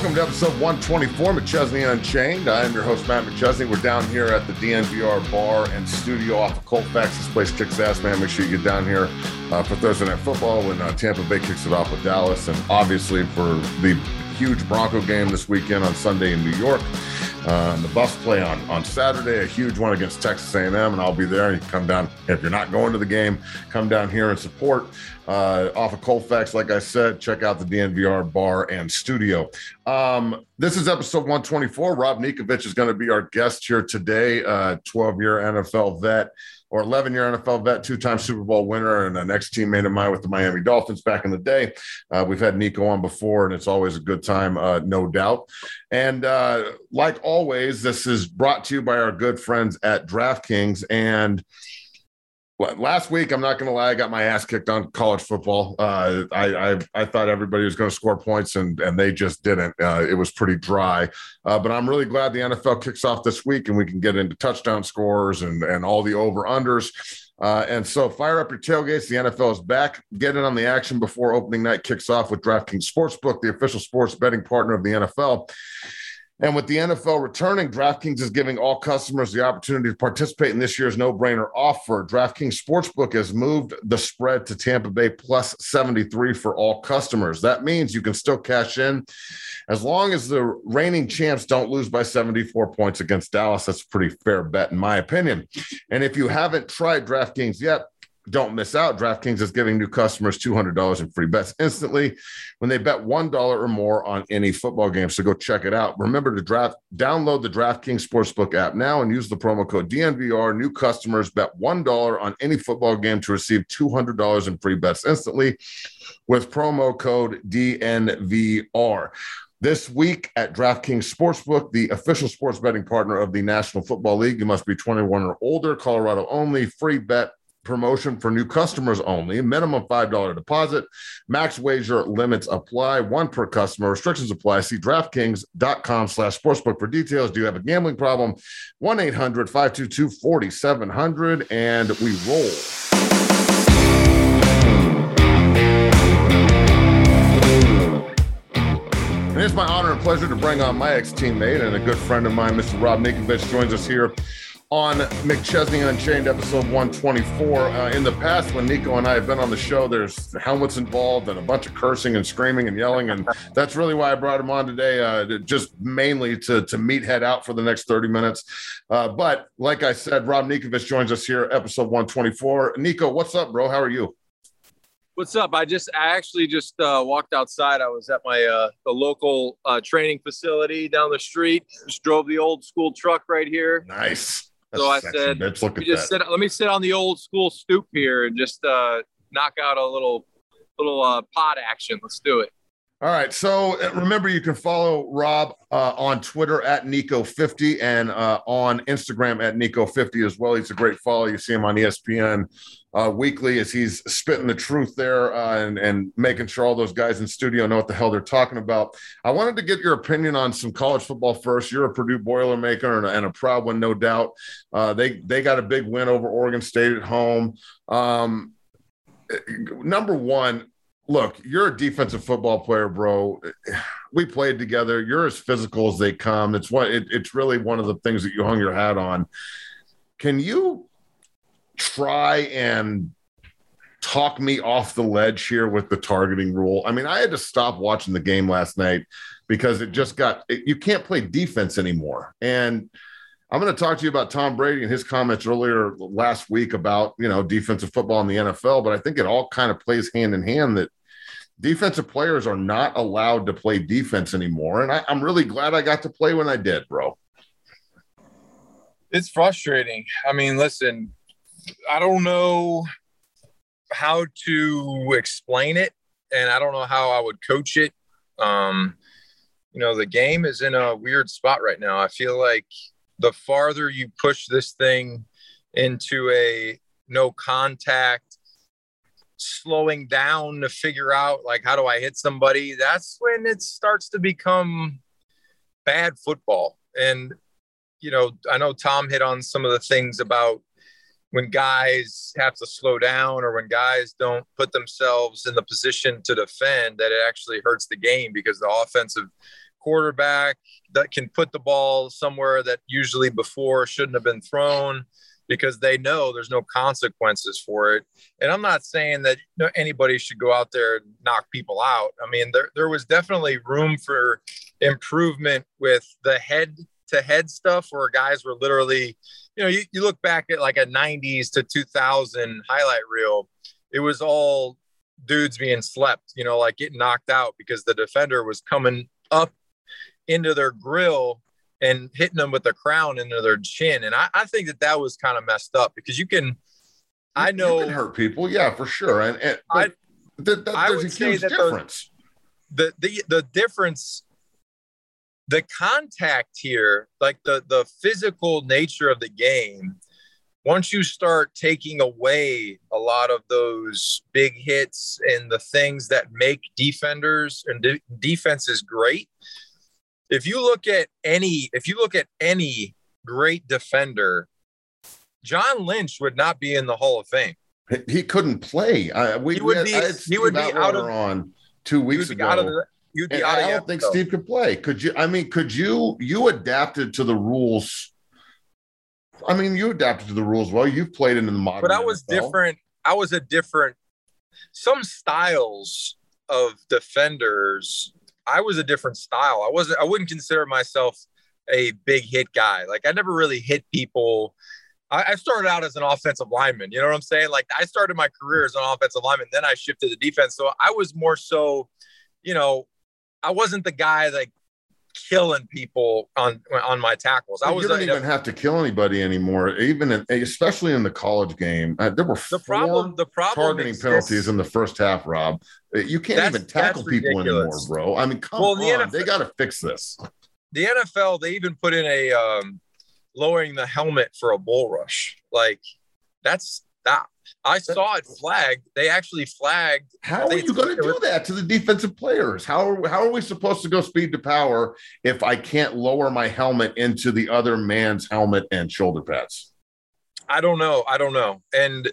Welcome to episode 124, McChesney Unchained. I am your host, Matt McChesney. We're down here at the DNVR bar and studio off of Colfax. This place kicks ass, man. Make sure you get down here uh, for Thursday Night Football when uh, Tampa Bay kicks it off with Dallas, and obviously for the huge Bronco game this weekend on Sunday in New York. Uh, the Buffs play on on Saturday, a huge one against Texas A&M, and I'll be there. You come down if you're not going to the game, come down here and support. Uh, off of Colfax, like I said, check out the DNVR bar and studio. Um, this is episode 124. Rob Ninkovich is going to be our guest here today. 12 uh, year NFL vet or 11 year NFL vet, two time Super Bowl winner, and an ex teammate of mine with the Miami Dolphins back in the day. Uh, we've had Nico on before, and it's always a good time, uh, no doubt. And uh, like always, this is brought to you by our good friends at DraftKings. And last week, I'm not going to lie, I got my ass kicked on college football. Uh, I, I, I thought everybody was going to score points, and and they just didn't. Uh, it was pretty dry. Uh, but I'm really glad the NFL kicks off this week, and we can get into touchdown scores and and all the over unders. Uh, and so, fire up your tailgates. The NFL is back. Get in on the action before opening night kicks off with DraftKings Sportsbook, the official sports betting partner of the NFL. And with the NFL returning, DraftKings is giving all customers the opportunity to participate in this year's no brainer offer. DraftKings Sportsbook has moved the spread to Tampa Bay plus 73 for all customers. That means you can still cash in as long as the reigning champs don't lose by 74 points against Dallas. That's a pretty fair bet, in my opinion. And if you haven't tried DraftKings yet, don't miss out. DraftKings is giving new customers $200 in free bets instantly when they bet $1 or more on any football game. So go check it out. Remember to draft, download the DraftKings Sportsbook app now and use the promo code DNVR. New customers bet $1 on any football game to receive $200 in free bets instantly with promo code DNVR. This week at DraftKings Sportsbook, the official sports betting partner of the National Football League, you must be 21 or older, Colorado only, free bet promotion for new customers only. Minimum $5 deposit. Max wager limits apply. One per customer. Restrictions apply. See DraftKings.com slash sportsbook for details. Do you have a gambling problem? 1-800-522-4700 and we roll. And it's my honor and pleasure to bring on my ex-teammate and a good friend of mine, Mr. Rob Ninkovich, joins us here on McChesney Unchained, episode 124. Uh, in the past, when Nico and I have been on the show, there's helmets involved and a bunch of cursing and screaming and yelling. And that's really why I brought him on today, uh, just mainly to, to meet head out for the next 30 minutes. Uh, but like I said, Rob Ninkovich joins us here, episode 124. Nico, what's up, bro? How are you? What's up? I just I actually just uh, walked outside. I was at my uh, the local uh, training facility down the street. Just drove the old school truck right here. Nice so I said, Let's look at just that. Sit, let me sit on the old school stoop here and just uh, knock out a little little uh, pod action. Let's do it. All right. So uh, remember, you can follow Rob uh, on Twitter at Nico50 and uh, on Instagram at Nico50 as well. He's a great follow. You see him on ESPN uh, weekly as he's spitting the truth there uh, and, and making sure all those guys in studio know what the hell they're talking about. I wanted to get your opinion on some college football first. You're a Purdue Boilermaker and a, and a proud one, no doubt. Uh, they they got a big win over Oregon State at home. Um, number one, look, you're a defensive football player, bro. We played together. You're as physical as they come. It's what it, it's really one of the things that you hung your hat on. Can you try and talk me off the ledge here with the targeting rule. I mean, I had to stop watching the game last night because it just got it, you can't play defense anymore. And I'm going to talk to you about Tom Brady and his comments earlier last week about, you know, defensive football in the NFL, but I think it all kind of plays hand in hand that defensive players are not allowed to play defense anymore. And I, I'm really glad I got to play when I did, bro. It's frustrating. I mean, listen, I don't know how to explain it, and I don't know how I would coach it. Um, you know, the game is in a weird spot right now. I feel like the farther you push this thing into a no contact, slowing down to figure out like how do I hit somebody, that's when it starts to become bad football. And you know, I know Tom hit on some of the things about when guys have to slow down or when guys don't put themselves in the position to defend that it actually hurts the game because the offensive quarterback that can put the ball somewhere that usually before shouldn't have been thrown because they know there's no consequences for it. And I'm not saying that anybody should go out there and knock people out. I mean, there, there was definitely room for improvement with the head to head stuff where guys were literally, you know, you, you look back at like a 90s to 2000 highlight reel, it was all dudes being slept, you know, like getting knocked out because the defender was coming up into their grill and hitting them with the crown into their chin. And I, I think that that was kind of messed up because you can, I know, hurt people, yeah, for sure. And, and I, th- th- I would say that difference. The, the the difference, the contact here, like the the physical nature of the game. Once you start taking away a lot of those big hits and the things that make defenders and de- defenses great, if you look at any if you look at any great defender, John Lynch would not be in the Hall of Fame. He couldn't play. I, we, he would be. He would be out of on two weeks ago. Out of the, you'd be out I don't think Steve could play. Could you? I mean, could you? You adapted to the rules. I mean, you adapted to the rules well. You've played in the modern. But I was NFL. different. I was a different. Some styles of defenders I was a different style. I wasn't. I wouldn't consider myself a big hit guy. Like I never really hit people. I, I, started out as an offensive lineman. You know what I'm saying? Like I started my career as an offensive lineman, then I shifted to defense. So I was more so, you know, I wasn't the guy that killing people on on my tackles. I was. You don't even have to kill anybody anymore. Even in, especially in the college game, uh, there were the problem. The problem targeting penalties in the first half. Rob, uh, you can't even tackle people anymore, bro. I mean, come well, the on, NFL, they got to fix this. The NFL, they even put in a um, lowering the helmet for a bull rush. Like that's that I saw it flagged. They actually flagged. How are you going to do that to the defensive players? How are, how are we supposed to go speed to power if I can't lower my helmet into the other man's helmet and shoulder pads? I don't know. I don't know. And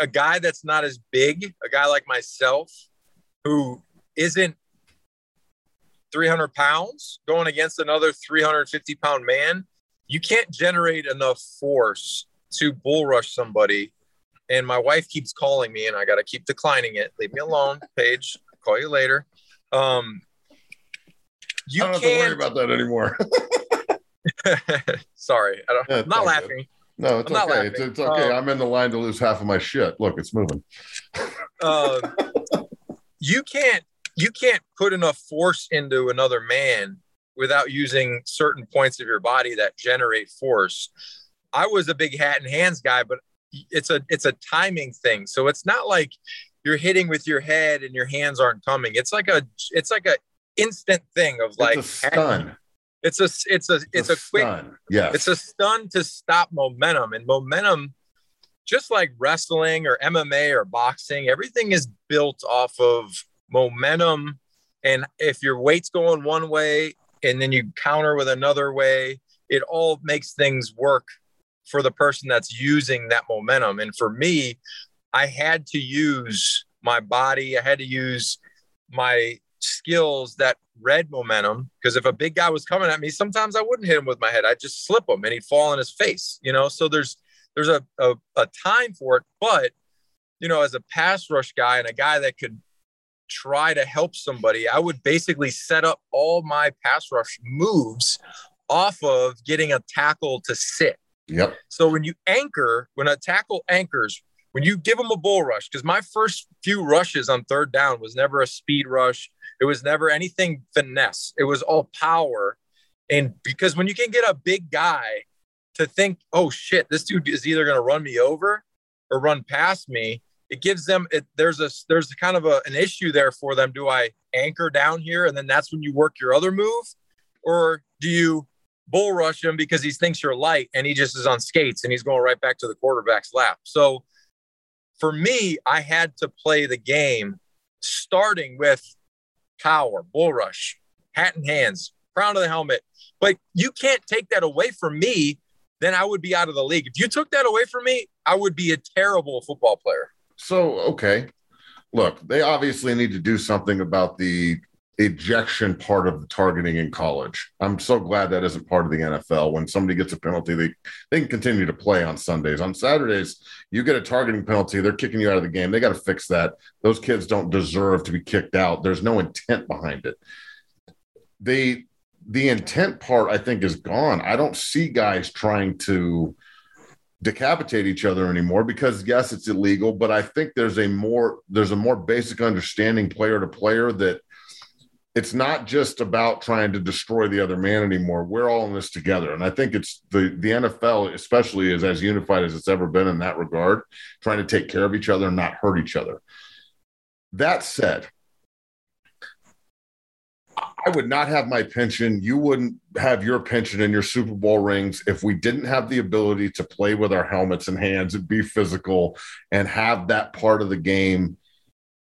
a guy that's not as big, a guy like myself, who isn't 300 pounds going against another 350 pound man, you can't generate enough force to bull rush somebody and my wife keeps calling me and I got to keep declining it. Leave me alone, Paige. I'll call you later. Um, you I don't can't... have to worry about that anymore. Sorry, I don't, yeah, I'm not laughing. Good. No, it's I'm okay. It's, it's, okay. Um, I'm in the line to lose half of my shit. Look, it's moving. uh, you can't you can't put enough force into another man without using certain points of your body that generate force. I was a big hat and hands guy, but it's a it's a timing thing. So it's not like you're hitting with your head and your hands aren't coming. It's like a it's like a instant thing of like it's a stun. It's a it's a it's, a, a quick yeah. It's a stun to stop momentum and momentum just like wrestling or MMA or boxing, everything is built off of momentum. And if your weight's going one way and then you counter with another way, it all makes things work for the person that's using that momentum. And for me, I had to use my body, I had to use my skills that read momentum. Because if a big guy was coming at me, sometimes I wouldn't hit him with my head. I'd just slip him and he'd fall on his face, you know? So there's, there's a, a, a time for it. But, you know, as a pass rush guy and a guy that could try to help somebody, I would basically set up all my pass rush moves off of getting a tackle to sit. Yep. So when you anchor, when a tackle anchors, when you give them a bull rush, because my first few rushes on third down was never a speed rush. It was never anything finesse. It was all power. And because when you can get a big guy to think, oh shit, this dude is either going to run me over or run past me, it gives them it, there's a there's kind of a, an issue there for them. Do I anchor down here and then that's when you work your other move, or do you bull rush him because he thinks you're light and he just is on skates and he's going right back to the quarterback's lap. So for me, I had to play the game starting with power, bull rush, hat in hands, crown of the helmet. But you can't take that away from me, then I would be out of the league. If you took that away from me, I would be a terrible football player. So, okay. Look, they obviously need to do something about the ejection part of the targeting in college. I'm so glad that isn't part of the NFL. When somebody gets a penalty, they, they can continue to play on Sundays. On Saturdays, you get a targeting penalty, they're kicking you out of the game. They got to fix that. Those kids don't deserve to be kicked out. There's no intent behind it. The the intent part, I think, is gone. I don't see guys trying to decapitate each other anymore because yes it's illegal but i think there's a more there's a more basic understanding player to player that it's not just about trying to destroy the other man anymore. We're all in this together. And I think it's the, the NFL, especially, is as unified as it's ever been in that regard, trying to take care of each other and not hurt each other. That said, I would not have my pension. You wouldn't have your pension and your Super Bowl rings if we didn't have the ability to play with our helmets and hands and be physical and have that part of the game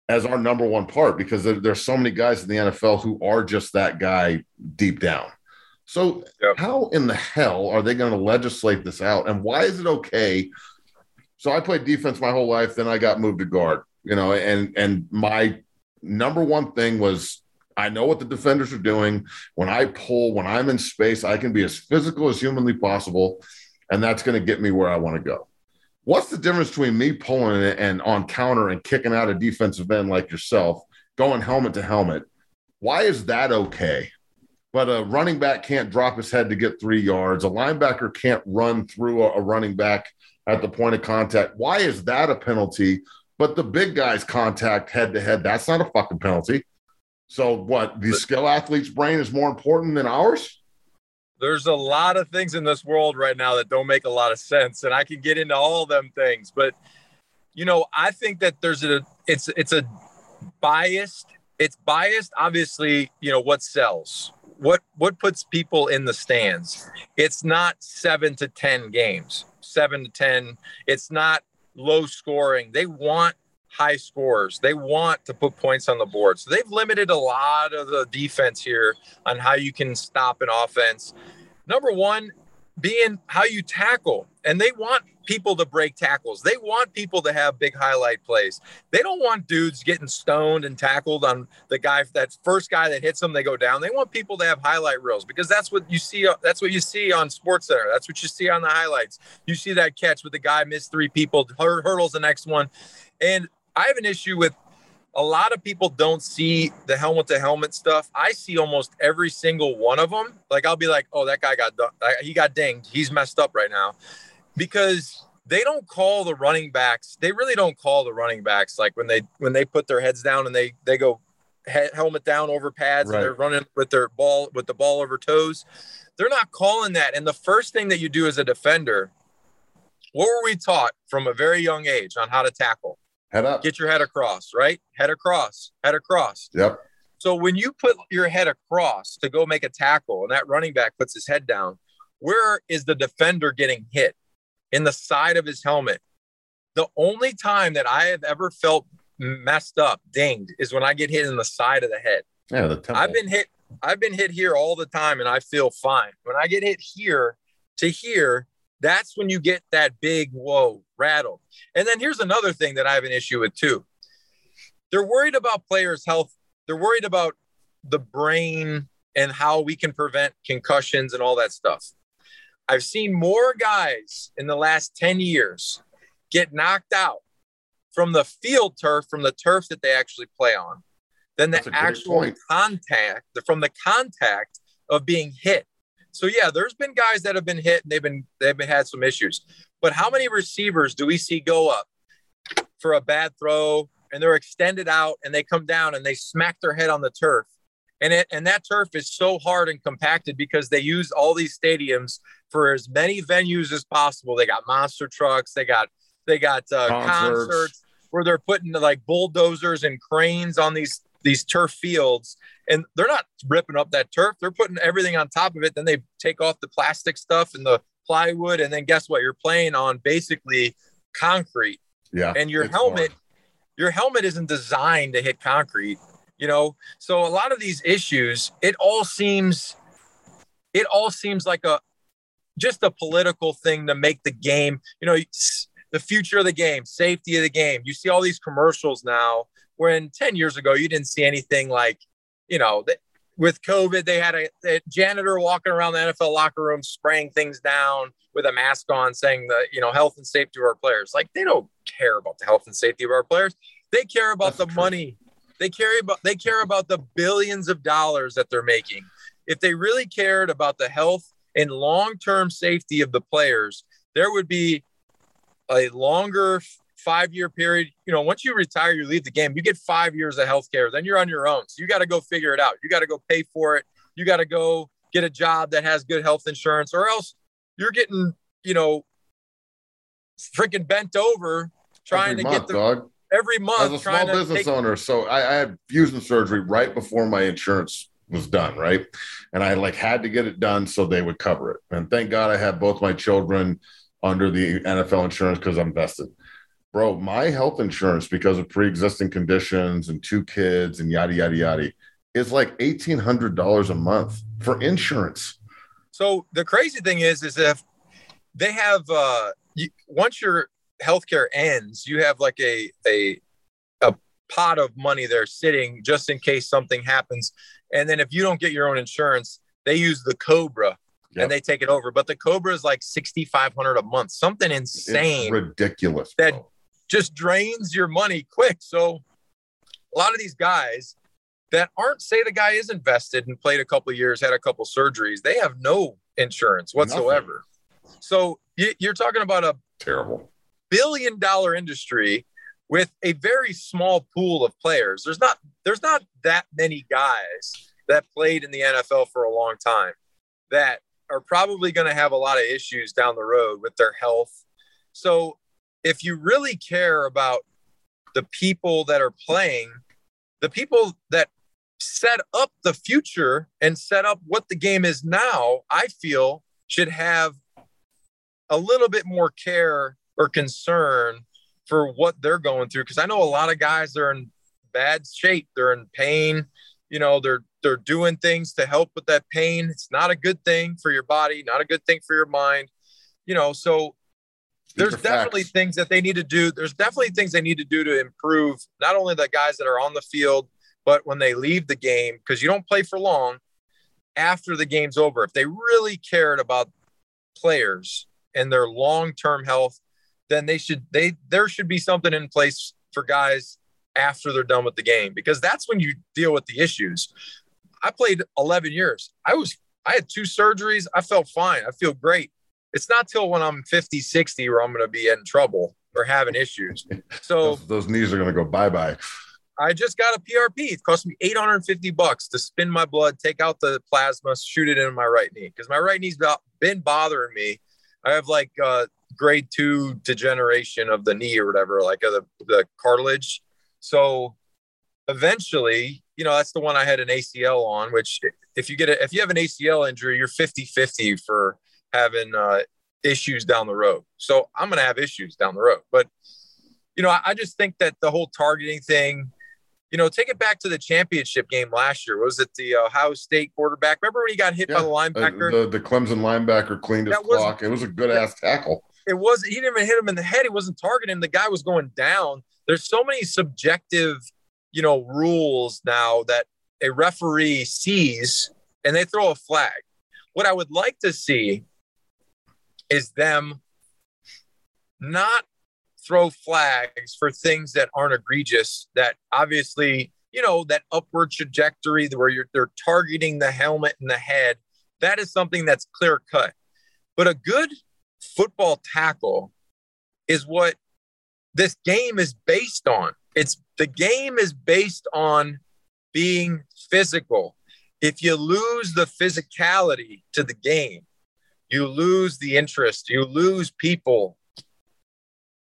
as our number one part because there, there's so many guys in the NFL who are just that guy deep down. So yep. how in the hell are they going to legislate this out? And why is it okay? So I played defense my whole life, then I got moved to guard, you know, and and my number one thing was I know what the defenders are doing. When I pull, when I'm in space, I can be as physical as humanly possible, and that's going to get me where I want to go. What's the difference between me pulling it and on counter and kicking out a defensive end like yourself, going helmet to helmet? Why is that okay? But a running back can't drop his head to get three yards. A linebacker can't run through a, running back at the point of contact. Why is that a penalty? But the big guys contact head to head, that's not a fucking penalty. So what? The skill athlete's brain is more important than ours? There's a lot of things in this world right now that don't make a lot of sense and i can get into all them things but you know i think that there's a it's it's a biased it's biased obviously you know what sells what what puts people in the stands. It's not 7 to 10 games 7 to 10 it's not low scoring. They want high scores. They want to put points on the board. So they've limited a lot of the defense here on how you can stop an offense. Number one, being how you tackle. And they want people to break tackles. They want people to have big highlight plays. They don't want dudes getting stoned and tackled on the guy that first guy that hits them, they go down. They want people to have highlight reels because that's what you see. That's what you see on Sports Center. That's what you see on the highlights. You see that catch with the guy missed three people, hurdles the next one. And I have an issue with a lot of people don't see the helmet to helmet stuff. I see almost every single one of them. Like I'll be like, "Oh, that guy got he got dinged. He's messed up right now," because they don't call the running backs. They really don't call the running backs like when they when they put their heads down and they they go helmet down over pads right. and they're running with their ball with the ball over toes. They're not calling that. And the first thing that you do as a defender, what were we taught from a very young age on how to tackle? Head up. Get your head across, right? Head across, head across. Yep. So when you put your head across to go make a tackle and that running back puts his head down, where is the defender getting hit? In the side of his helmet. The only time that I have ever felt messed up, dinged, is when I get hit in the side of the head. Yeah, the temple. I've been hit. I've been hit here all the time, and I feel fine. When I get hit here to here, that's when you get that big whoa rattle. And then here's another thing that I have an issue with too. They're worried about players' health. They're worried about the brain and how we can prevent concussions and all that stuff. I've seen more guys in the last 10 years get knocked out from the field turf, from the turf that they actually play on, than the actual contact, from the contact of being hit. So yeah, there's been guys that have been hit and they've been they've been had some issues. But how many receivers do we see go up for a bad throw and they're extended out and they come down and they smack their head on the turf? And it and that turf is so hard and compacted because they use all these stadiums for as many venues as possible. They got monster trucks, they got they got uh, concerts. concerts where they're putting like bulldozers and cranes on these these turf fields and they're not ripping up that turf. They're putting everything on top of it. Then they take off the plastic stuff and the plywood and then guess what? You're playing on basically concrete. Yeah and your helmet hard. your helmet isn't designed to hit concrete you know? So a lot of these issues it all seems it all seems like a just a political thing to make the game you know the future of the game safety of the game. You see all these commercials now when 10 years ago you didn't see anything like you know, that with COVID, they had a, a, janitor walking around the NFL locker room spraying things down with a mask on, saying the you know health and safety of our players. Like they don't care about the health and safety of our players. They care about That's the true. money. They care about they care about the billions of dollars that they're making. If they really cared about the health and long-term safety of the players, there would be a longer five year period. You know, once you retire, you leave the game, you get five years of health care, then you're on your own. So you got to go figure it out. You got to go pay for it. You got to go get a job that has good health insurance, or else you're getting, you know, freaking bent over trying every to month, get the dog. every month. As a small business take- owner, so I, I had fusion surgery right before my insurance was done, right? And I like had to get it done so they would cover it. And thank God I had both my children under the NFL insurance because I'm vested bro, my health insurance because of pre-existing conditions and two kids and yada yada yada is like eighteen hundred dollars a month for insurance. So the crazy thing is, is if they have uh, you, once your healthcare ends, you have like a a a pot of money there sitting just in case something happens. And then if you don't get your own insurance, they use the Cobra Yep. and they take it over. But the Cobra is like sixty five hundred a month, something insane, it's ridiculous. Bro. Just drains your money quick. So a lot of these guys that aren't say the guy is invested and played a couple years, had a couple surgeries, they have no insurance whatsoever. Nothing. So you're talking about a terrible billion dollar industry with a very small pool of players. There's not there's not that many guys that played in the NFL for a long time that are probably going to have a lot of issues down the road with their health. So if you really care about the people that are playing, the people that set up the future and set up what the game is now, I feel should have a little bit more care or concern for what they're going through. Cause I know a lot of guys are in bad shape, they're in pain, you know, they're they're doing things to help with that pain. It's not a good thing for your body, not a good thing for your mind. You know, so there's definitely facts. things that they need to do. There's definitely things they need to do to improve not only the guys that are on the field, but when they leave the game, because you don't play for long after the game's over. If they really cared about players and their long-term health, then they should they there should be something in place for guys after they're done with the game because that's when you deal with the issues. I played 11 years. I was I had two surgeries. I felt fine. I feel great it's not till when I'm 50, 60 where I'm going to be in trouble or having issues. So those, those knees are going to go bye bye. I just got a PRP. It cost me 850 bucks to spin my blood, take out the plasma, shoot it in my right knee because my right knee's been bothering me. I have like uh, grade two degeneration of the knee or whatever, like uh, the, the cartilage. So eventually, you know, that's the one I had an ACL on, which if you get it, if you have an ACL injury, you're 50 50 for having uh, issues down the road. So I'm going to have issues down the road. But, you know, I, I, just think that the whole targeting thing, you know, take it back to the championship game last year. Was it the Ohio State quarterback? Remember when he got hit yeah, by the linebacker? Uh, the, the Clemson linebacker cleaned his clock. It was a good ass tackle. It was. He didn't even hit him in the head. He wasn't targeting him. The guy was going down. There's so many subjective, you know, rules now that a referee sees and they throw a flag. What I would like to see is them not throw flags for things that aren't egregious that obviously you know that upward trajectory where you're they're targeting the helmet and the head that is something that's clear cut. But a good football tackle is what this game is based on. It's the game is based on being physical. If you lose the physicality to the game you lose the interest, you lose people.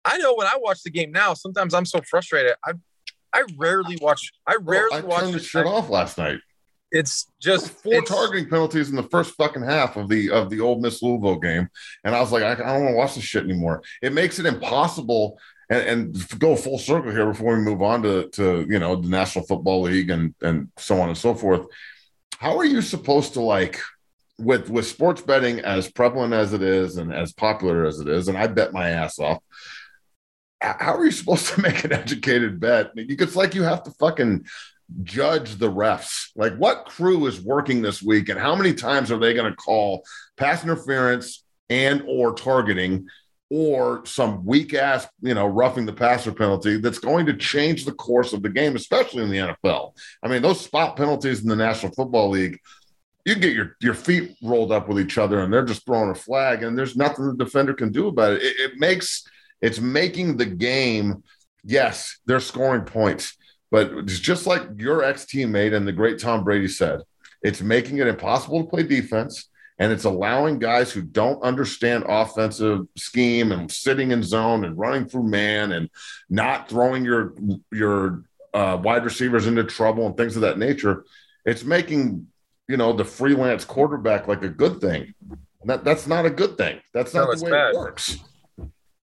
I know when I watch the game now, sometimes I'm so frustrated. I I rarely watch. I rarely Bro, I turned watch. the shit off last night. It's just four it's, targeting penalties in the first fucking half of the of the Ole Miss Louisville game, and I was like, I, I don't want to watch this shit anymore. It makes it impossible. And, and go full circle here before we move on to to you know the National Football League and and so on and so forth. How are you supposed to like? With with sports betting as prevalent as it is and as popular as it is, and I bet my ass off. How are you supposed to make an educated bet? It's like you have to fucking judge the refs. Like, what crew is working this week, and how many times are they going to call pass interference and or targeting? or some weak ass, you know, roughing the passer penalty that's going to change the course of the game, especially in the NFL. I mean, those spot penalties in the National Football League, you can get your, your feet rolled up with each other and they're just throwing a flag and there's nothing the defender can do about it. It, it makes it's making the game, yes, they're scoring points, but it's just like your ex teammate and the great Tom Brady said, it's making it impossible to play defense and it's allowing guys who don't understand offensive scheme and sitting in zone and running through man and not throwing your your uh, wide receivers into trouble and things of that nature. It's making you know the freelance quarterback like a good thing. That that's not a good thing. That's not no, the way bad. it works.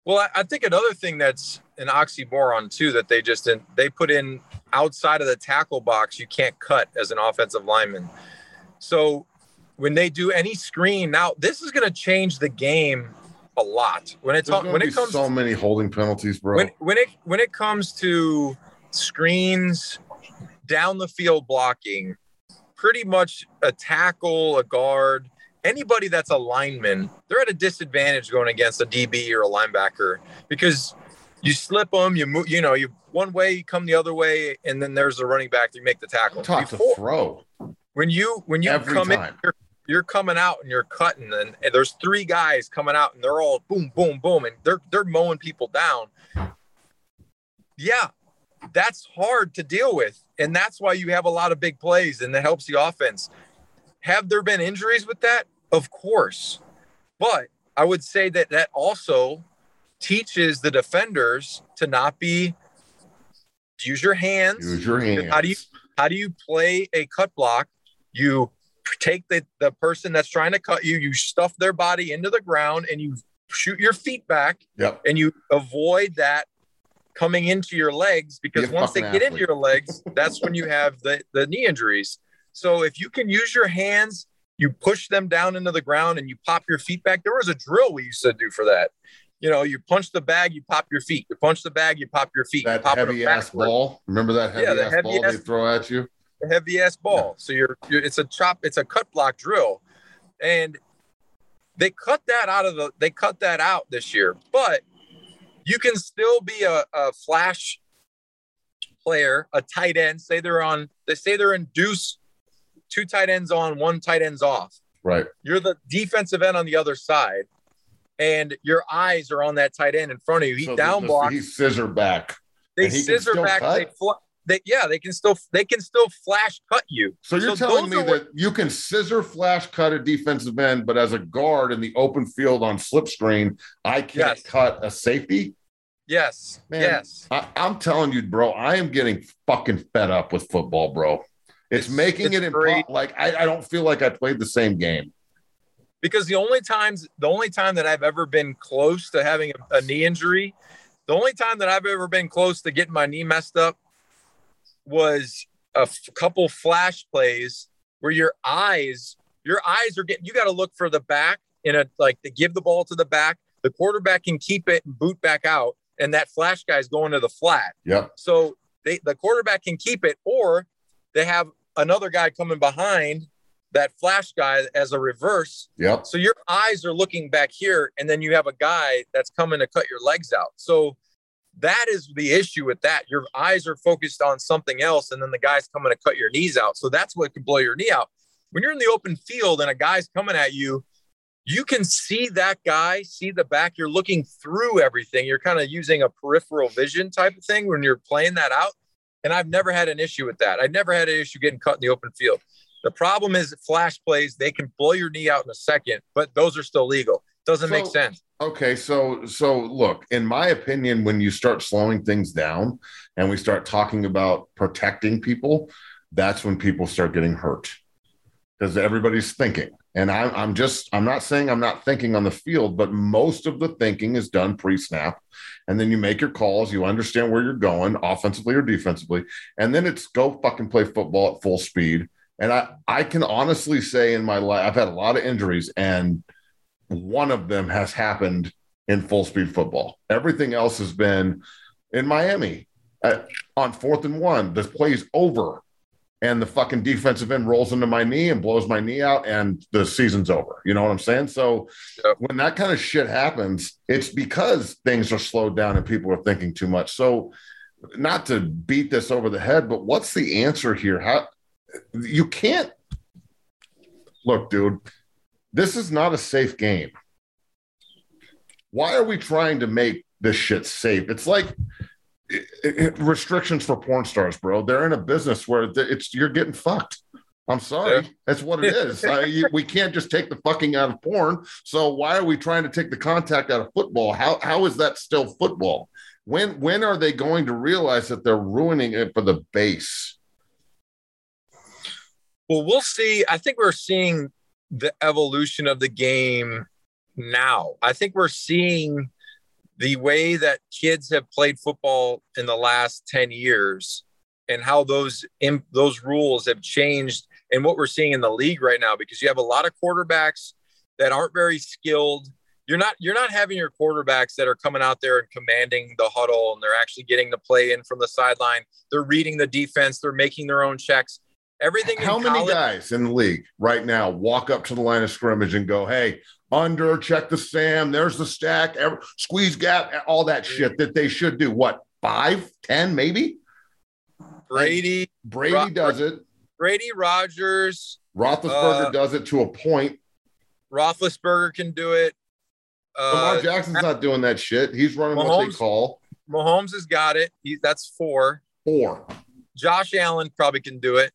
Well, I think another thing that's an oxymoron too that they just didn't they put in outside of the tackle box you can't cut as an offensive lineman. So when they do any screen now this is going to change the game a lot when it's when it comes so many holding penalties bro when, when it when it comes to screens down the field blocking pretty much a tackle a guard anybody that's a lineman they're at a disadvantage going against a db or a linebacker because you slip them you move you know you one way you come the other way and then there's a running back you make the tackle. Talk Before, to throw. when you when you Every come time. in you're you're coming out and you're cutting and, and, there's three guys coming out and they're all boom boom boom and they're they're mowing people down. Yeah that's hard to deal with. And that's why you have a lot of big plays and that helps the offense. Have there been injuries with that? Of course. But i would say that that also teaches the defenders to not be use your hands. Use your hands how do you how do you play a cut block? You take the, the person that's trying to cut you, you stuff their body into the ground and you shoot your feet back yep. and you avoid that coming into your legs because once they get into your legs, that's when you have the, the knee injuries. So if you can use your hands, you push them down into the ground and you pop your feet back. There was a drill we used to do for that. You know, you punch the bag, you pop your feet. You punch the bag, you pop your feet. That pop heavy ass ball. Remember that heavy yeah, ass heavy ball ass, they throw at you? The heavy ass ball. So you're, you're, it's a chop, it's a cut block drill, and they cut that out of the they cut that out this year. But you can still be a, a flash player, a tight end. Say they're on, they say they're in deuce, two tight ends on, one tight ends off. Right. You're the defensive end on the other side, and your eyes are on that tight end in front of you. He so down blocks. He scissor back. They scissor back. They, fl- they yeah they can still they can still flash cut you. So you're so telling me that what, you can scissor flash cut a defensive end, but as a guard in the open field on slip screen, I can't yes. cut a safety. Yes. Man, yes. I, am telling you, bro, I am getting fucking fed up with football, bro. It's, it's making it's it impossible. Like I, I don't feel like I played the same game. Because the only times, the only time that I've ever been close to having a, a knee injury, the only time that I've ever been close to getting my knee messed up was a f- couple flash plays where your eyes, your eyes are getting, you got to look for the back in a like to give the ball to the back. The quarterback can keep it and boot back out, and that flash guy's going to the flat. Yeah. So they the quarterback can keep it, or they have another guy coming behind that flash guy as a reverse. Yep. So your eyes are looking back here, and then you have a guy that's coming to cut your legs out. So that is the issue with that. Your eyes are focused on something else, and then the guy's coming to cut your knees out. So that's what can blow your knee out. When you're in the open field and a guy's coming at you, you can see that guy, see the back. You're looking through everything. You're kind of using a peripheral vision type of thing when you're playing that out. And I've never had an issue with that. I've never had an issue getting cut in the open field. The problem is flash plays, they can blow your knee out in a second, but those are still legal. Doesn't so, make sense. Okay, so so look, in my opinion, when you start slowing things down and we start talking about protecting people, that's when people start getting hurt because everybody's thinking. And I'm, I'm just, I'm not saying I'm not thinking on the field, but most of the thinking is done pre snap. And then you make your calls, you understand where you're going, offensively or defensively. And then it's go fucking play football at full speed. And I, I can honestly say in my life, I've had a lot of injuries and one of them has happened in full speed football. Everything else has been in Miami at, on fourth and one. The play's over. and the fucking defensive end rolls into my knee and blows my knee out and the season's over. You know what I'm saying? So yep. when that kind of shit happens, it's because things are slowed down and people are thinking too much. So not to beat this over the head, but what's the answer here? How you can't look, dude, this is not a safe game. Why are we trying to make this shit safe? It's like it, it, restrictions for porn stars, bro. They're in a business where it's you're getting fucked. I'm sorry. That's what it is. I, you, we can't just take the fucking out of porn. So why are we trying to take the contact out of football? How how is that still football? When when are they going to realize that they're ruining it for the base? Well, we'll see. I think we're seeing the evolution of the game now. I think we're seeing the way that kids have played football in the last 10 years and how those imp, those rules have changed and what we're seeing in the league right now because you have a lot of quarterbacks that aren't very skilled. You're not you're not having your quarterbacks that are coming out there and commanding the huddle and they're actually getting the play in from the sideline. They're reading the defense. They're making their own checks everything how many college, guys in the league right now walk up to the line of scrimmage and go hey under, check the Sam, there's the stack, every, squeeze gap, all that shit that they should do. What, five, ten, maybe? Brady. Brady Ro- does it. Brady Rogers, Roethlisberger uh, does it to a point. Roethlisberger can do it. Uh, Lamar Jackson's not doing that shit. He's running Mahomes, what they call. Mahomes has got it. He, that's four. Four. Josh Allen probably can do it.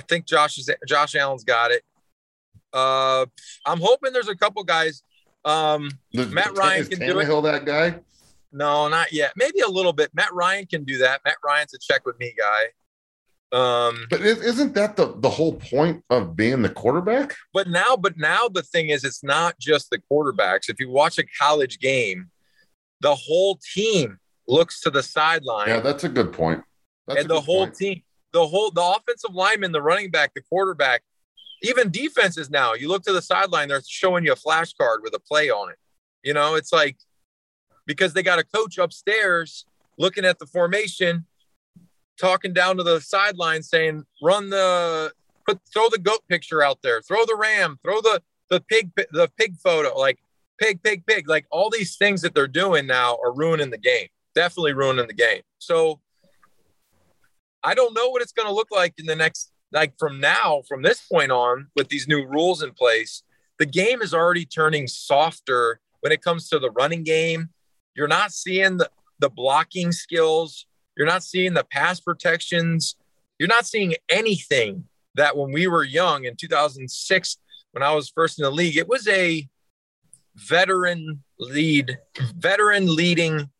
I think Josh is Josh Allen's got it. Uh, I'm hoping there's a couple guys. Um, Matt Ryan can do it. that guy? No, not yet. Maybe a little bit. Matt Ryan can do that. Matt Ryan's a check with me guy. Um, but isn't that the the whole point of being the quarterback? But now, but now the thing is, it's not just the quarterbacks. If you watch a college game, the whole team looks to the sideline. Yeah, that's a good point. That's and the whole point. team, the whole the offensive lineman, the running back, the quarterback, even defenses now, you look to the sideline, they're showing you a flashcard with a play on it. You know, it's like because they got a coach upstairs looking at the formation, talking down to the sideline saying, run the put throw the goat picture out there, throw the ram, throw the the pig the pig photo, like pig, pig, pig. Like all these things that they're doing now are ruining the game. Definitely ruining the game. So I don't know what it's going to look like in the next like from now, from this point on, with these new rules in place, the game is already turning softer when it comes to the running game. You're not seeing the, the blocking skills, you're not seeing the pass protections, you're not seeing anything that when we were young in 2006, when I was first in the league, it was a veteran lead, veteran leading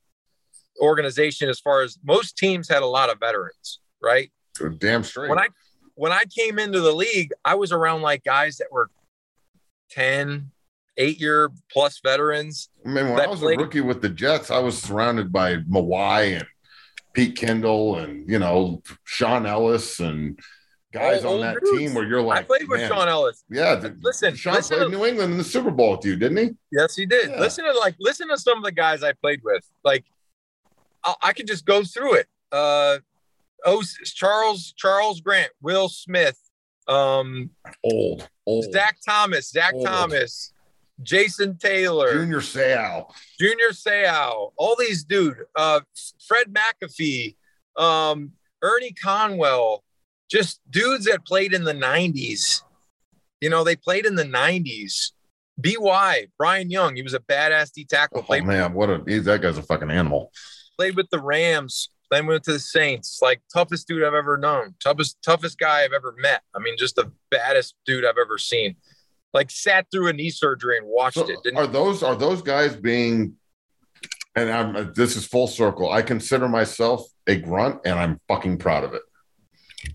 organization as far as most teams had a lot of veterans, right? Damn straight. When I when I came into the league, I was around like guys that were 10, eight year plus veterans. I mean, when I was played. a rookie with the Jets, I was surrounded by Mawae and Pete Kendall and, you know, Shaun Ellis and guys on that dudes. team where you're like, I played with Shaun Ellis. Yeah. Listen, Sean listen played to, New England in the Super Bowl with you, didn't he? Yes, he did. Yeah. Listen to like, listen to some of the guys I played with. Like, I, I could just go through it. Uh, oh Charles Charles Grant, Will Smith, um, old, old Zach Thomas, Zach old. Thomas, Jason Taylor, Junior Seau, Junior Seau, all these dude, uh, Fred McAfee, um, Ernie Conwell, just dudes that played in the '90s. You know, they played in the '90s. BY Brian Young, he was a badass D tackle. Oh man, what a that guy's a fucking animal. Played with the Rams. Then went to the Saints. Like toughest dude I've ever known. Toughest toughest guy I've ever met. I mean, just the baddest dude I've ever seen. Like sat through a knee surgery and watched so it. are those are those guys being? And I'm uh, this is full circle. I consider myself a grunt, and I'm fucking proud of it.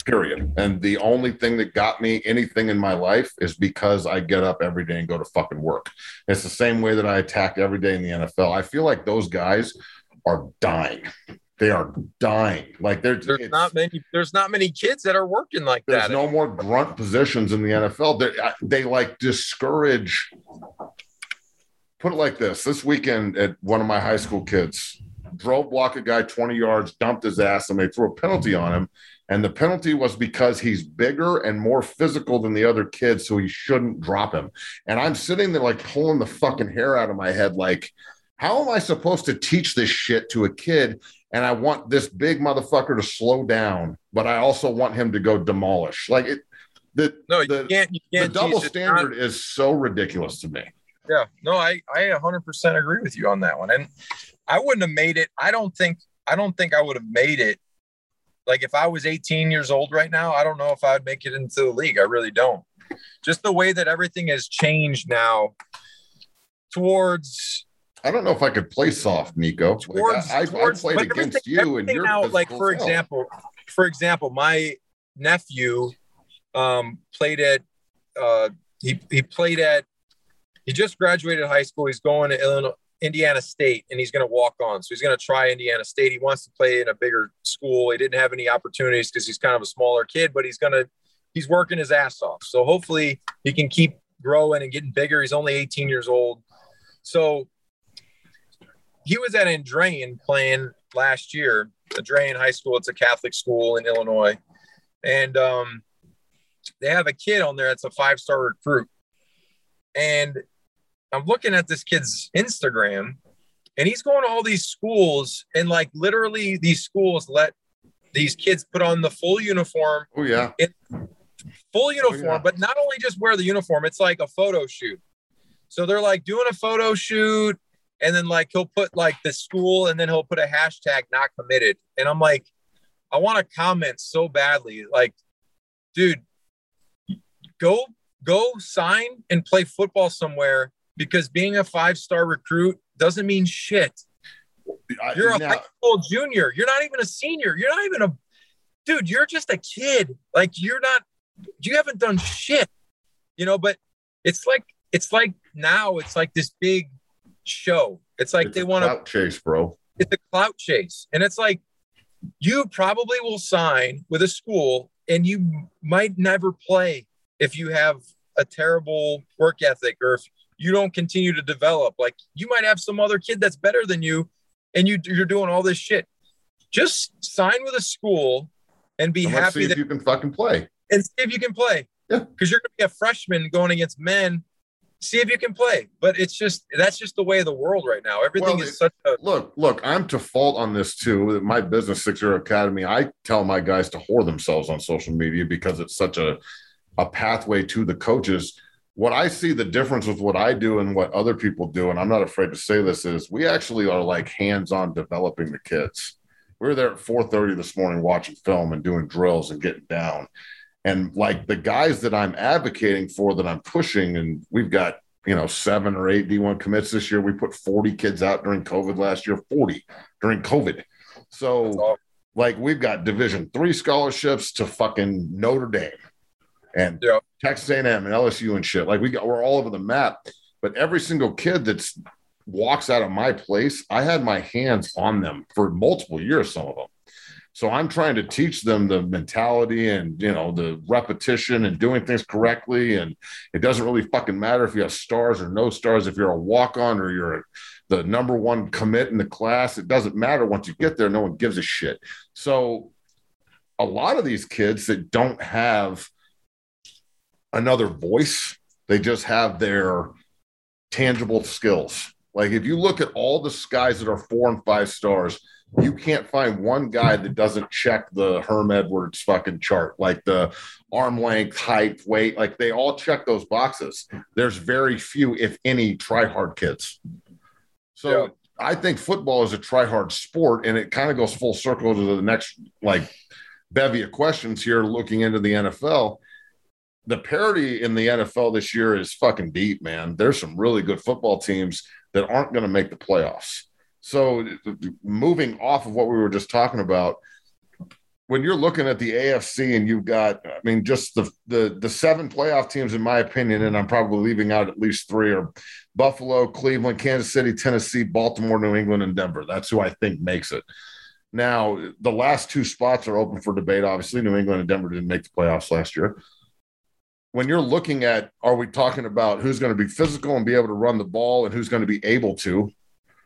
Period. And the only thing that got me anything in my life is because I get up every day and go to fucking work. It's the same way that I attack every day in the NFL. I feel like those guys are dying they are dying. Like there's not many there's not many kids that are working like there's that. There's no more grunt positions in the NFL. They, they like discourage. Put it like this: this weekend at one of my high school kids, drove block a guy 20 yards, dumped his ass, and they threw a penalty on him. And the penalty was because he's bigger and more physical than the other kids, so he shouldn't drop him. And I'm sitting there like pulling the fucking hair out of my head, like, how am I supposed to teach this shit to a kid? And I want this big motherfucker to slow down, but I also want him to go demolish. Like it, the no, you the, can't. You can't the double standard is so ridiculous to me. Yeah, no, I I 100% agree with you on that one. And I wouldn't have made it. I don't think I don't think I would have made it. Like if I was 18 years old right now, I don't know if I'd make it into the league. I really don't. Just the way that everything has changed now towards I don't know if I could play soft, Nico. towards, like I, towards- I played against you, and you're now, like for example, example, for example, my nephew um, played at uh, he he played at he just graduated high school. He's going to Illinois, Indiana State, and he's going to walk on. So he's going to try Indiana State. He wants to play in a bigger school. He didn't have any opportunities because he's kind of a smaller kid, but he's going to he's working his ass off. So hopefully he can keep growing and getting bigger. He's only 18 years old, so he was at Andrean playing last year. Andrean High School. It's a Catholic school in Illinois, and um, they have a kid on there that's a five star recruit. And I'm looking at this kid's Instagram, and he's going to all these schools, and like literally, these schools let these kids put on the full uniform, Oh yeah, full uniform, yeah. but not only just wear the uniform, it's like a photo shoot. So they're like doing a photo shoot, and then like he'll put like the school, and then he'll put a hashtag not committed. And I'm like, I want to comment so badly, like, dude, go go sign and play football somewhere because being a five star recruit doesn't mean shit. You're a now- high school junior. You're not even a senior. You're not even a dude. You're just a kid. Like you're not. You haven't done shit. You know. But it's like it's like now it's like this big show. It's like it's they want to. clout chase, bro. It's a clout chase, and it's like you probably will sign with a school, and you might never play if you have a terrible work ethic or if you don't continue to develop. Like you might have some other kid that's better than you, and you you're doing all this shit. Just sign with a school and be And happy if that, you can fucking play. and see if you can play. Yeah. Because you're gonna be a freshman going against men. See if you can play. But it's just that's just the way of the world right now. Everything Well, is such a Look, look, I'm to fault on this too. My business six year academy, I tell my guys to whore themselves on social media because it's such a a pathway to the coaches. What I see the difference with what I do and what other people do, and I'm not afraid to say this, is we actually are like hands-on developing the kids. We were there at 4:30 this morning watching film and doing drills and getting down. And like the guys that I'm advocating for that I'm pushing, and we've got you know, seven or eight D1 commits this year. We put 40 kids out during COVID last year, 40 during COVID. So, like, we've got Division three scholarships to fucking Notre Dame and Yeah. Texas A&M and LSU and shit. Like, we got we're all over the map. But every single kid that's walks out of my place, I had my hands on them for multiple years. Some of them. So I'm trying to teach them the mentality and you know the repetition and doing things correctly. And it doesn't really fucking matter if you have stars or no stars. If you're a walk on or you're the number one commit in the class, it doesn't matter. Once you get there, no one gives a shit. So a lot of these kids that don't have another voice, they just have their tangible skills. Like if you look at all the guys that are four and five stars, you can't find one guy that doesn't check the Herm Edwards fucking chart, like the arm length, height, weight. Like they all check those boxes. There's very few, if any, try hard kids. So Yeah. I think football is a try hard sport, and it kind of goes full circle to the next like bevy of questions here looking into the NFL. The parity in the NFL this year is fucking deep, man. There's some really good football teams that aren't going to make the playoffs. So, moving off of what we were just talking about, when you're looking at the AFC and you've got, I mean, just the the the seven playoff teams, in my opinion, and I'm probably leaving out at least three are Buffalo, Cleveland, Kansas City, Tennessee, Baltimore, New England, and Denver. That's who I think makes it. Now, the last two spots are open for debate. Obviously, New England and Denver didn't make the playoffs last year. When you're looking at, are we talking about who's going to be physical and be able to run the ball and who's going to be able to?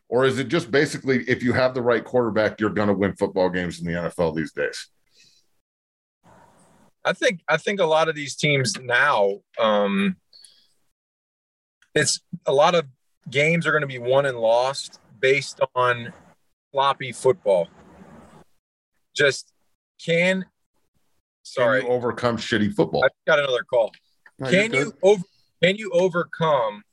Or is it just basically if you have the right quarterback, you're going to win football games in the NFL these days? I think I think a lot of these teams now, um, it's a lot of games are going to be won and lost based on sloppy football. Just can sorry can overcome shitty football. I got another call. No, can you over can you overcome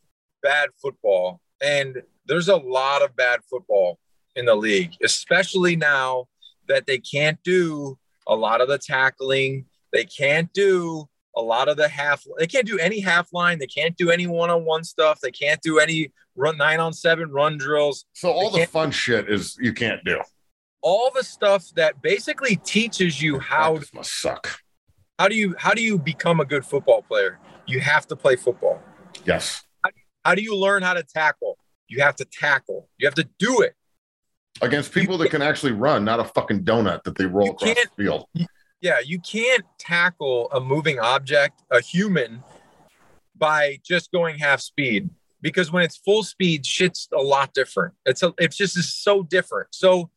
bad football? And there's a lot of bad football in the league, especially now that they can't do a lot of the tackling. They can't do a lot of the half. They can't do any half line. They can't do any one on one stuff. They can't do any run nine on seven run drills. So all the fun shit is you can't do. All the stuff that basically teaches you how to must suck. How do you how do you become a good football player? You have to play football. Yes. How, how do you learn how to tackle? You have to tackle. You have to do it against people that can actually run, not a fucking donut that they roll across the field. Yeah, you can't tackle a moving object, a human, by just going half speed because when it's full speed, shit's a lot different. It's a, it's just is so different. So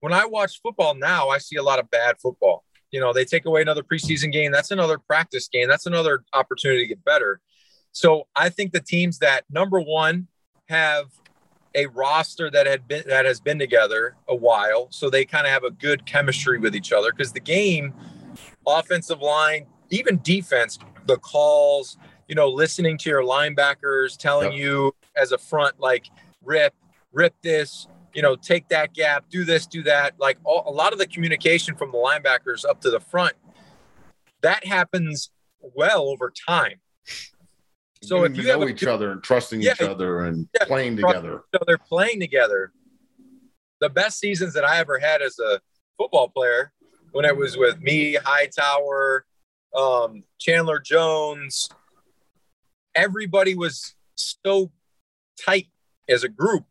when I watch football now, I see a lot of bad football. You know, they take away another preseason game. That's another practice game. That's another opportunity to get better. So I think the teams that number one have a roster that had been that has been together a while, so they kind of have a good chemistry with each other because the game, offensive line, even defense, the calls, you know, listening to your linebackers telling yep. you as a front, like rip, rip this, you know, take that gap, do this, do that. Like all, a lot of the communication from the linebackers up to the front, that happens well over time. So if you know each other and trusting yeah, each other and yeah, playing together, so they're playing together. The best seasons that I ever had as a football player, when it was with me, Hightower, um, Chandler Jones, everybody was so tight as a group.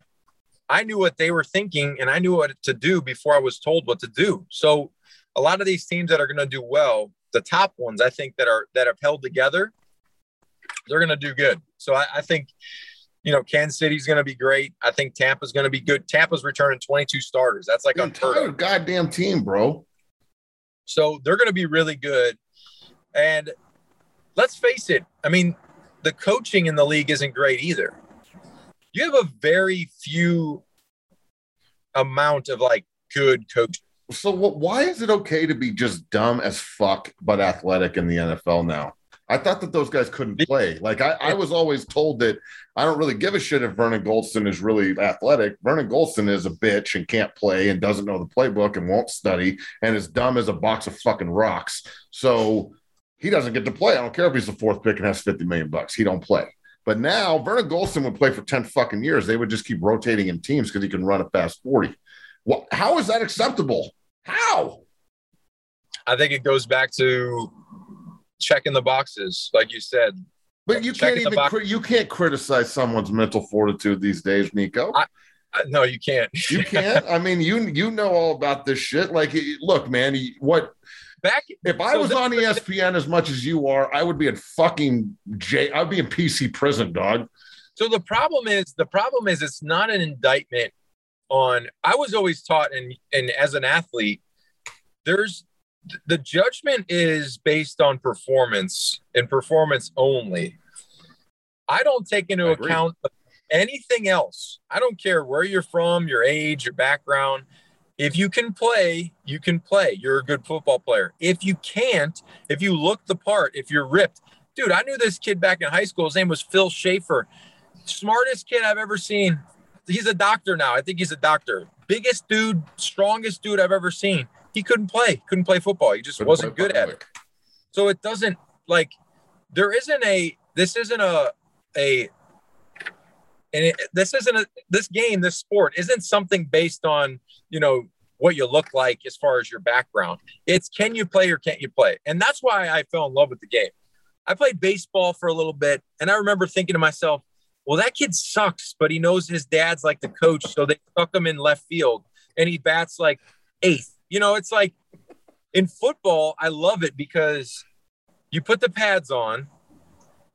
I knew what they were thinking and I knew what to do before I was told what to do. So a lot of these teams that are going to do well, the top ones I think that are that have held together they're going to do good. So I, I think, you know, Kansas City's going to be great. I think Tampa's going to be good. Tampa's returning 22 starters. That's like the entire goddamn team, bro. So they're going to be really good. And let's face it. I mean, the coaching in the league isn't great either. You have a very few amount of like good coaches. So why is it okay to be just dumb as fuck but athletic in the NFL now? I thought that those guys couldn't play. Like I, I, was always told that I don't really give a shit if Vernon Gholston is really athletic. Vernon Gholston is a bitch and can't play and doesn't know the playbook and won't study and is dumb as a box of fucking rocks. So he doesn't get to play. I don't care if he's the fourth pick and has 50 million bucks. He don't play. But now Vernon Gholston would play for 10 fucking years. They would just keep rotating in teams because he can run a fast 40. Well, how is that acceptable? How? I think it goes back to checking the boxes, like you said. But you can't even cri- you can't criticize someone's mental fortitude these days, Nico. I, I, no, you can't. you can't. I mean, you you know all about this shit. Like, look, man, what back if I so was on ESPN as much as you are, I would be in fucking J. I'd be in PC prison, dog. So the problem is the problem is it's not an indictment on. I was always taught, and and as an athlete, there's the judgment is based on performance and performance only. I don't take into account anything else. I don't care where you're from, your age, your background. If you can play, you can play. You're a good football player. If you can't, if you look the part, if you're ripped, dude, I knew this kid back in high school. His name was Phil Schaefer. Smartest kid I've ever seen. He's a doctor now. I think he's a doctor. Biggest dude, strongest dude I've ever seen he couldn't play, couldn't play football. He just couldn't wasn't good at it. So it doesn't like there isn't a this isn't a a and it, this isn't a this game this sport isn't something based on you know what you look like as far as your background it's can you play or can't you play and that's why i fell in love with the game i played baseball for a little bit and i remember thinking to myself well that kid sucks but he knows his dad's like the coach so they stuck him in left field and he bats like eighth you know, it's like in football, I love it because you put the pads on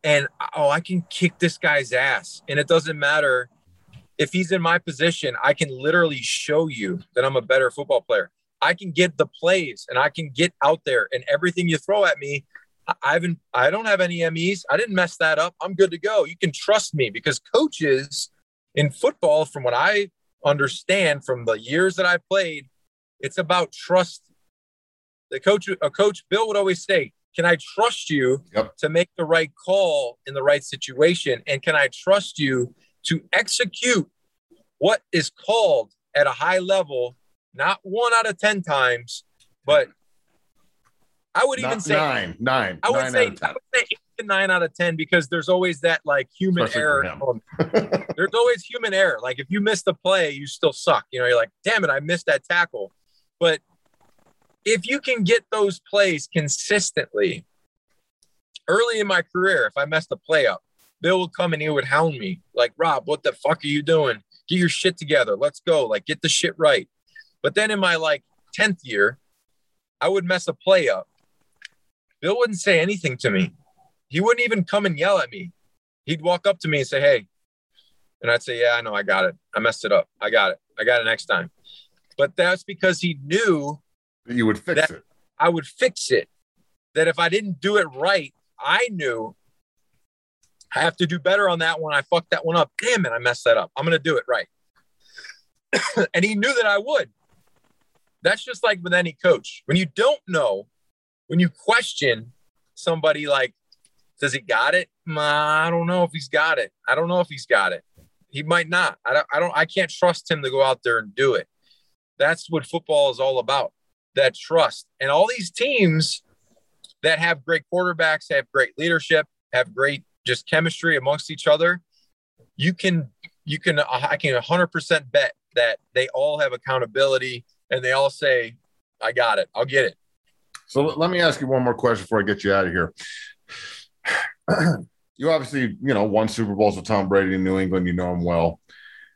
and oh, I can kick this guy's ass. And it doesn't matter if he's in my position, I can literally show you that I'm a better football player. I can get the plays and I can get out there and everything you throw at me. I haven't, I don't have any MEs. I didn't mess that up. I'm good to go. You can trust me because coaches in football, from what I understand from the years that I played, it's about trust. The coach, a coach, Bill would always say, Can I trust you Yep. to make the right call in the right situation? And can I trust you to execute what is called at a high level, not one out of 10 times, but I would even say nine, nine, I would nine say out of I 10. would say eight to nine out of ten because there's always that like human Especially error. there's always human error. Like if you miss the play, you still suck. You know, you're like, damn it, I missed that tackle. But if you can get those plays consistently, early in my career, if I messed a play up, Bill would come and he would hound me like, Rob, what the fuck are you doing? Get your shit together. Let's go. Like, get the shit right. But then in my like 10th year, I would mess a play up. Bill wouldn't say anything to me. He wouldn't even come and yell at me. He'd walk up to me and say, Hey, and I'd say, Yeah, I know, I got it. I messed it up. I got it. I got it next time. But that's because he knew You would fix That- it. I would fix it. That if I didn't do it right, I knew I have to do better on that one. I fucked that one up. Damn it, I messed that up. I'm going to do it right. and he knew that I would. That's just like with any coach. When you don't know, when you question somebody like, does he got it? I don't know if he's got it. I don't know if he's got it. He might not. I don't, I don't, I can't trust him to go out there and do it. That's what football is all about that trust. And all these teams that have great quarterbacks, have great leadership, have great just chemistry amongst each other, you can you can I can 100% bet that they all have accountability and they all say, "I got it. I'll get it." So let- me ask you one more question before I get you out of here. you obviously, you know, won Super Bowls with Tom Brady in New England. You know him well.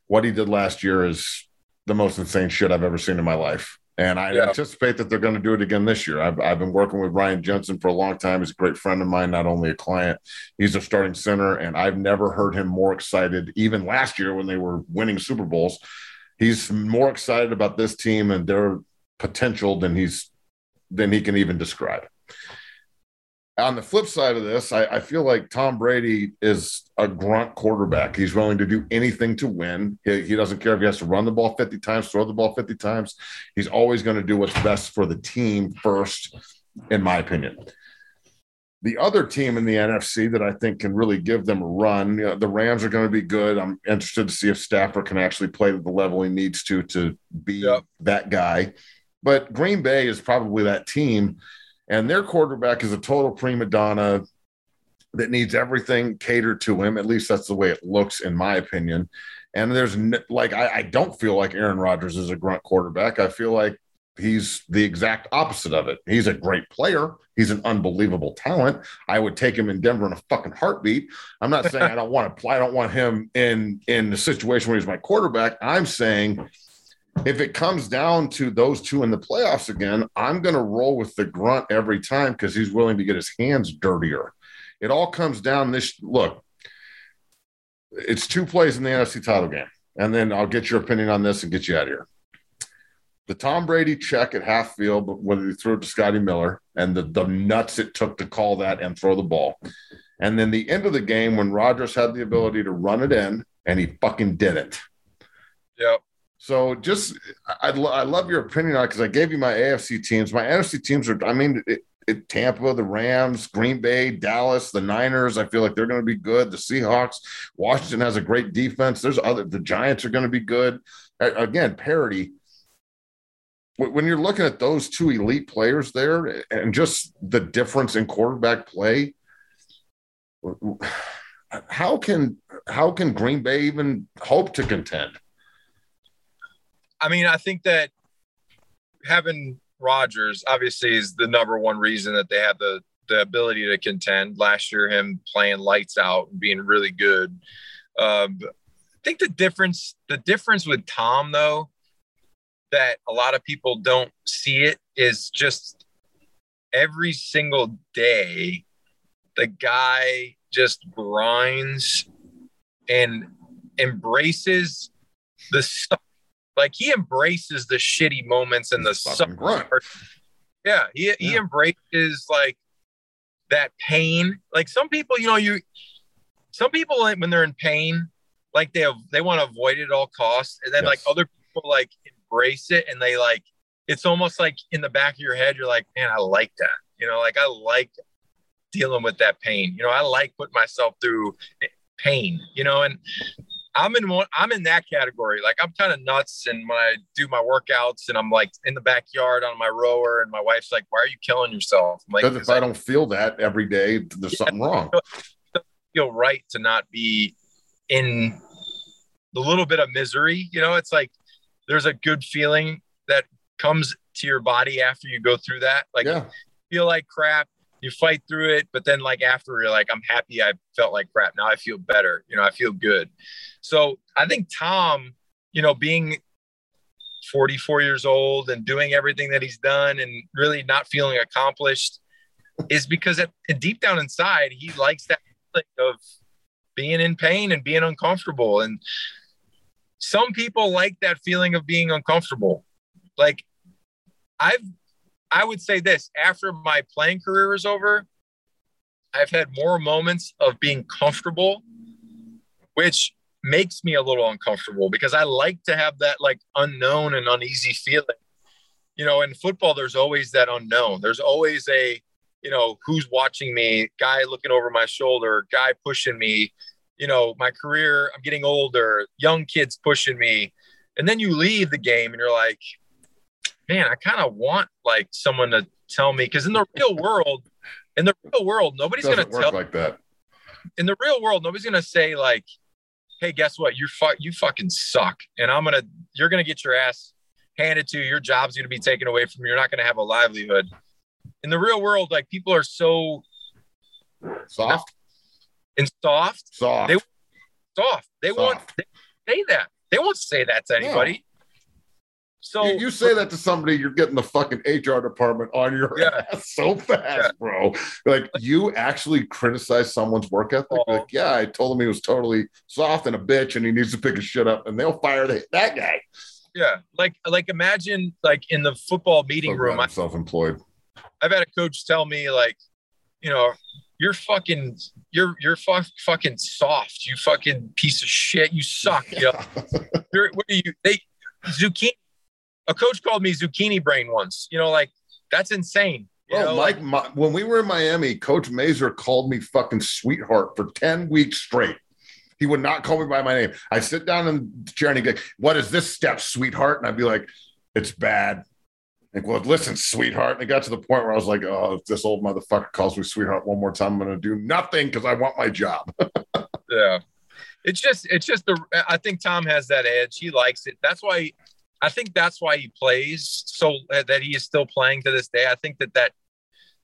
What he did last year is the most insane shit I've ever seen in my life. And I Yeah. anticipate that they're going to do it again this year. I've, I've been working with Ryan Jensen for a long time. He's a great friend of mine, not only a client. He's a starting center, and I've never heard him more excited, even last year when they were winning Super Bowls. He's more excited about this team and their potential than he's than he can even describe. On the flip side of this, I, I feel like Tom Brady is a grunt quarterback. He's willing to do anything to win. He, he doesn't care if he has to run the ball 50 times, throw the ball 50 times. He's always going to do what's best for the team first, in my opinion. The other team in the NFC that I think can really give them a run, you know, the Rams are going to be good. I'm interested to see if Stafford can actually play at the level he needs to to be Yep. that guy. But Green Bay is probably that team, and their quarterback is a total prima donna that needs everything catered to him. At least that's the way it looks, in my opinion. And there's like I, I don't feel like Aaron Rodgers is a grunt quarterback. I feel like he's the exact opposite of it. He's a great player. He's an unbelievable talent. I would take him in Denver in a fucking heartbeat. I'm not saying I don't want to play. I don't want him in in the situation where he's my quarterback. I'm saying if it comes down to those two in the playoffs again, I'm going to roll with the grunt every time because he's willing to get his hands dirtier. It all comes down this look. It's two plays in the NFC title game, and then I'll get your opinion on this and get you out of here. The Tom Brady check at half field, but when he threw it to Scotty Miller, and the, the nuts it took to call that and throw the ball. And then the end of the game when Rodgers had the ability to run it in, and he fucking did it. Yep. So just, I, I love your opinion on it because I gave you my AFC teams. My NFC teams are, I mean, it, it, Tampa, the Rams, Green Bay, Dallas, the Niners. I feel like they're going to be good. The Seahawks, Washington has a great defense. There's other, the Giants are going to be good. Again, parity. When you're looking at those two elite players there and just the difference in quarterback play, how can how can Green Bay even hope to contend? I mean, I think that having Rodgers obviously is the number one reason that they have the the ability to contend. Last year, him playing lights out and being really good. Um, I think the difference the difference with Tom though that a lot of people don't see it is just every single day the guy just grinds and embraces the stuff. Like he embraces the shitty moments and the stuff. Yeah, he yeah. he embraces like that pain. Like some people, you know, you some people when they're in pain, like they have, they want to avoid it at all costs, and then yes. like other people like embrace it and they like it's almost like in the back of your head, you're like, man, I like that. You know, like I like dealing with that pain. You know, I like putting myself through pain. You know, and I'm in one, I'm in that category. Like I'm kind of nuts. And when I do my workouts and I'm like in the backyard on my rower and my wife's like, why are you killing yourself? I'm like, because if I, I, don't feel that every day, there's yeah, something wrong. Feel right to not be in the little bit of misery. You know, it's like, there's a good feeling that comes to your body after you go through that. Like yeah. feel like crap, you fight through it, but then like after you're like, I'm happy I felt like crap. Now I feel better. You know, I feel good. So I think Tom, you know, being 44 years old and doing everything that he's done and really not feeling accomplished is because at, deep down inside, he likes that of being in pain and being uncomfortable. And some people like that feeling of being uncomfortable. Like I've I would say this after my playing career is over, I've had more moments of being comfortable, which makes me a little uncomfortable because I like to have that like unknown and uneasy feeling. You know, in football, there's always that unknown. There's always a, you know, who's watching me, guy looking over my shoulder, guy pushing me, you know, my career, I'm getting older, young kids pushing me. And then you leave the game and you're like, man, I kind of want like someone to tell me because in the real world, in the real world, nobody's going to tell like that. In the real world, nobody's going to say like, "Hey, guess what? You fuck, you fucking suck," and I'm gonna, you're gonna get your ass handed to you. Your job's gonna be taken away from you. You're not gonna have a livelihood. In the real world, like people are so soft and soft. Soft. They soft. They soft. won't they say that. They won't say that to anybody. So you, you, say that to somebody, you're getting the fucking HR department on your yeah. ass so fast, yeah. bro. Like you actually criticize someone's work ethic. Oh. Like, yeah, I told him he was totally soft and a bitch, and he needs to pick his shit up, and they'll fire the, that guy. Yeah, like like imagine like in the football meeting so room. I'm self-employed. I've had a coach tell me like, you know, you're fucking you're you're fu- fucking soft. You fucking piece of shit. You suck. You know, you're, what are you? They zucchini a coach called me zucchini brain once. You know, like that's insane. You oh, know, Mike, like, my, when we were in Miami, Coach Mazur called me fucking sweetheart for 10 weeks straight. He would not call me by my name. I sit down in the chair and he'd go, What is this step, sweetheart? And I'd be like, It's bad. Like, well, listen, sweetheart. And it got to the point where I was like, Oh, if this old motherfucker calls me sweetheart one more time, I'm going to do nothing because I want my job. yeah. It's just, it's just the, I think Tom has that edge. He likes it. That's why I think that's why he plays so uh, that he is still playing to this day. I think that that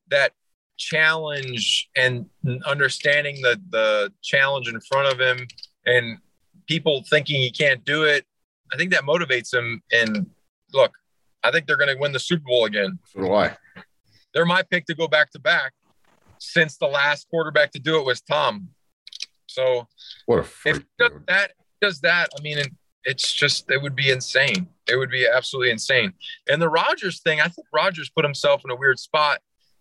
that challenge and understanding the the challenge in front of him and people thinking he can't do it, I think that motivates him. And look, I think they're going to win the Super Bowl again. So do I. They're my pick to go back to back since the last quarterback to do it was Tom. So what a freak, if does that does that, I mean, it's just it would be insane. It would be absolutely insane. And the Rodgers thing, I think Rodgers put himself in a weird spot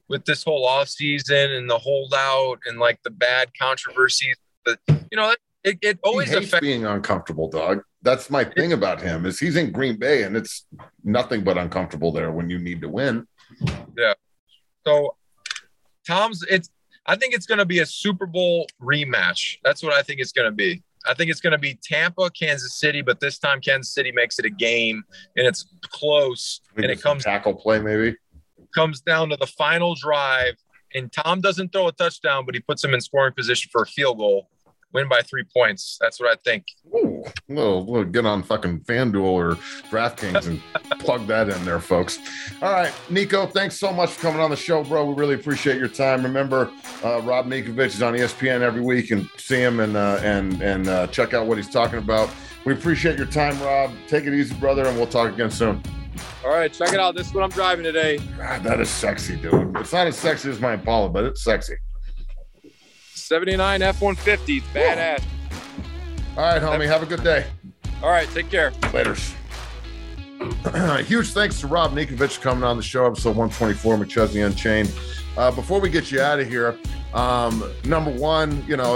with this whole off season and the holdout and like the bad controversies. But you know, it, it always affects being uncomfortable, dog. That's my thing about him is he's in Green Bay and it's nothing but uncomfortable there when you need to win. Yeah. So Tom's it's I think it's going to be a Super Bowl rematch. That's what I think it's going to be. I think it's going to be Tampa, Kansas City, but this time Kansas City makes it a game and it's close and it comes tackle play maybe. comes down to the final drive and Tom doesn't throw a touchdown, but he puts him in scoring position for a field goal win by three points. That's what I think. Ooh, well, we'll get on fucking FanDuel or DraftKings and plug that in there, folks. All right, Nico, thanks so much for coming on the show, bro. We really appreciate your time. Remember, uh, Rob Ninkovich is on ESPN every week, and see him and uh, and and uh, check out what he's talking about. We appreciate your time, Rob. Take it easy, brother, and we'll talk again soon. All right, check it out. This is what I'm driving today. God, that is sexy, dude. It's not as sexy as my Impala, but it's sexy. 79 F 150. Badass. All right, homie. Have a good day. All right. Take care. Laters. Huge thanks to Rob Ninkovich coming on the show, episode 124, McChesney Unchained. Uh, before we get you out of here, um, number one, you know,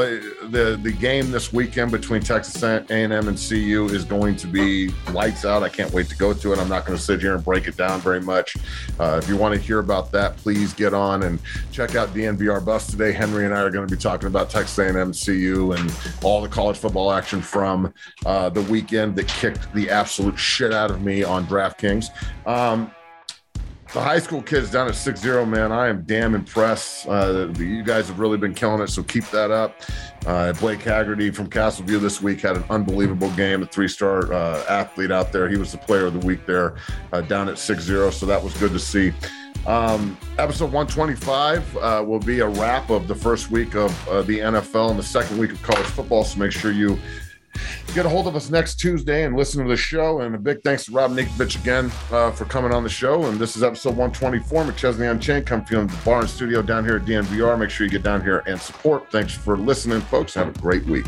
the the game this weekend between Texas A&M and CU is going to be lights out. I can't wait to go to it. I'm not going to sit here and break it down very much. Uh, if you want to hear about that, please get on and check out DNVR Buffs today. Henry and I are going to be talking about Texas A&M, CU, and all the college football action from uh, the weekend that kicked the absolute shit out of me on DraftKings. Um, the high school kids down at 6-0 man. I am damn impressed. Uh, you guys have really been killing it so keep that up. Uh, blake haggerty from castleview this week had an unbelievable game. A three-star uh, athlete out there. He was the player of the week there uh, down at 6-0 so that was good to see. Um, episode 125 uh, will be a wrap of the first week of uh, the nfl and the second week of college football so make sure you get a hold of us next Tuesday and listen to the show. And a big thanks to Rob Ninkovich again uh, for coming on the show. And this is episode 124, McChesney Unchained. Come from the bar and studio down here at DNVR. Make sure you get down here and support. Thanks for listening, folks. Have a great week.